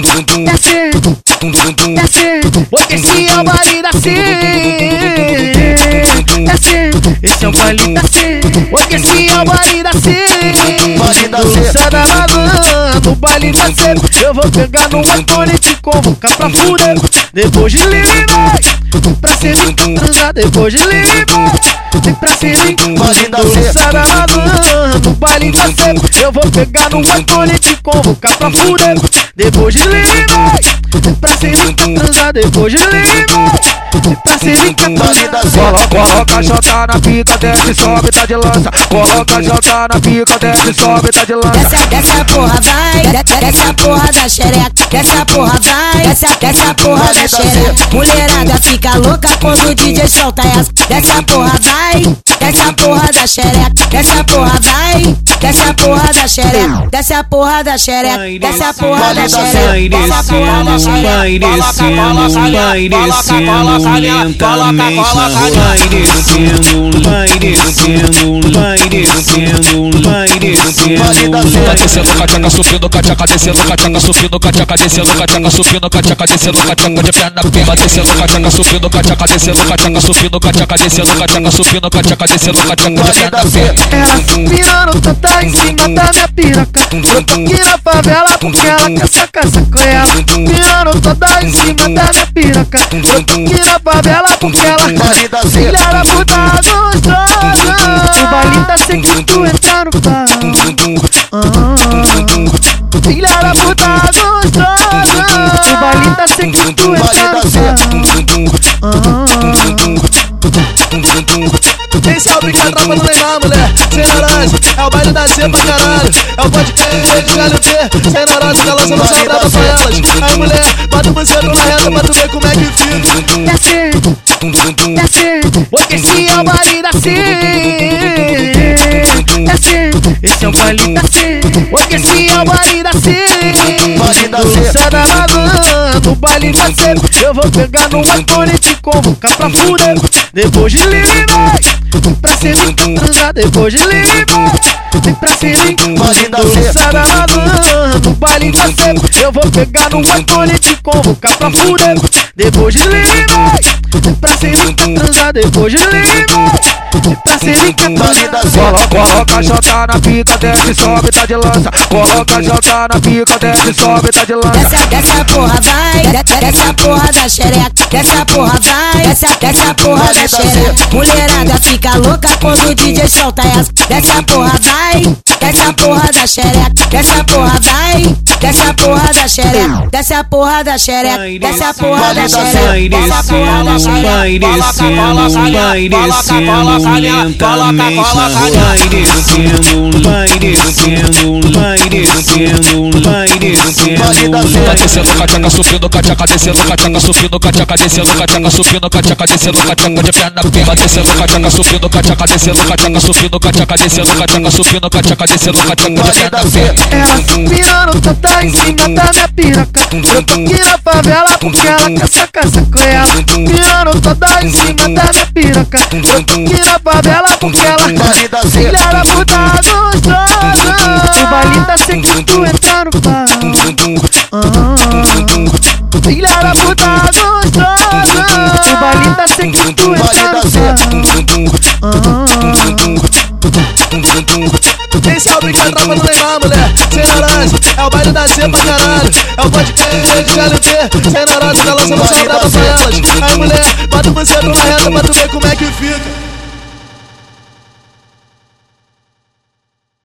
desce, desce, porque esse é o baile da C. Desce, esse é o baile da C, porque esse é o baile da C. Baile da C. Sai da no baile da C. Eu vou pegar no Antônio e te convocar pra fuder. Depois de livre, pra ser transar depois de livre. Vem pra ser Baile da C. Sai da no baile da C. Eu vou pegar no Antônio e te convocar pra fuder. Depois de livre, pra ser transar depois de livre. Baile da C. Coloca, coloca a jota na pica, desce, sobe, tá de lança. Coloca a jota na pica, desce, sobe, tá de lança. Desce, desce a porra, vai. Desce, desce a porra da xereca. Desce a porra, vai. Desce, desce a porra da xereca. Mulherada fica louca quando o DJ solta essa. Desce a porra, vai. Desce a porra da xereca. Desce a porra, vai. Porra da xereca. Desce a porra da xereca. Desce a porra da xereca. Desce a porra da xereca. vai descendo, vai descendo lentamente. Vai descendo, vai descendo, vai descendo, vai descendo. Tá descendo, cachaca subindo, cachaca descendo, cachaca subindo, cachaca descendo, cachaca subindo, cachaca descendo, cachaca de perna pima descendo, cachaca subindo, cachaca descendo, cachaca subindo, cachaca descendo, cachaca subindo, cachaca descendo, cachaca de perna pima. Ela pirando tanta em cima da minha piroca Eu tô aqui na favela porque ela quer sacar sacoela Pirando toda em cima da minha piroca Eu tô aqui na favela porque ela Baile da C. Filha da puta gostosa O baile tá sem que tu entrar no bar O baile tá no bar Esse é o brincadeira pra não levar, mulher. Sem naranja, é o baile da C pra caralho. É o podcast de galho T. Sem naranja, tá lançando só brava pra elas. Aí, mulher, bota buceto na reta pra tu ver como é que fica. desce, desce, porque esse é o baile da C. Esse é o baile da C, porque esse é o baile da C. Baile da C. Sai da lagoa, no baile da C. Eu vou pegar no Antônio e te convocar pra fuder. Depois de livre, pra ser transar depois de livre. Vem pra ser Baile da C. Sai da lagoa, no baile da C. Eu vou pegar no Antônio e te convocar pra fuder. Depois de livre, pra ser transar depois de livre. Pra ser Baile da C. Coloca, coloca a jota na pica, desce, sobe, tá de lança. Coloca a jota na pica, desce, sobe, tá de lança. Desce, desce a porra, vai. Desce, desce a porra da xereca. Desce a porra, vai. Desce, desce a porra da xereca. Mulherada fica louca quando o DJ solta essa. Desce a porra, vai. Desce a porra da xereca. Desce a porra, vai. Desce a porra da xereca. Desce a porra da xereca. Desce a porra da xereca. Desce a porra da xereca. vai descendo, vai descendo. Vai descendo, vai descendo, vai descendo, vai descendo. Tá descendo, cachaca subindo, cachaca descendo, cachaca subindo, cachaca descendo, cachaca subindo, cachaca descendo, cachaca de perna pima descendo, cachaca subindo, cachaca descendo, cachaca subindo, cachaca descendo, cachaca subindo, cachaca descendo, cachaca de perna pima. Ela pirando tanta em cima da minha piroca. Eu tô aqui na favela porque ela quer sacar sacoela Pirando toda em cima da minha piroca. Eu tô aqui na favela porque ela Baile da C. Filha da puta gostosa O baile tá sem que tu entrar no bar puta gostosa O baile tá sem que tu Baile entrar da no C. Esse é o brincadeira pra não levar, mulher. Sem naranja, é o baile da C pra caralho. É o podcast de galho T. Sem naranja, tá lançando só brava pra elas. Aí, mulher, bota o buceto na reta pra tu ver como é que fica.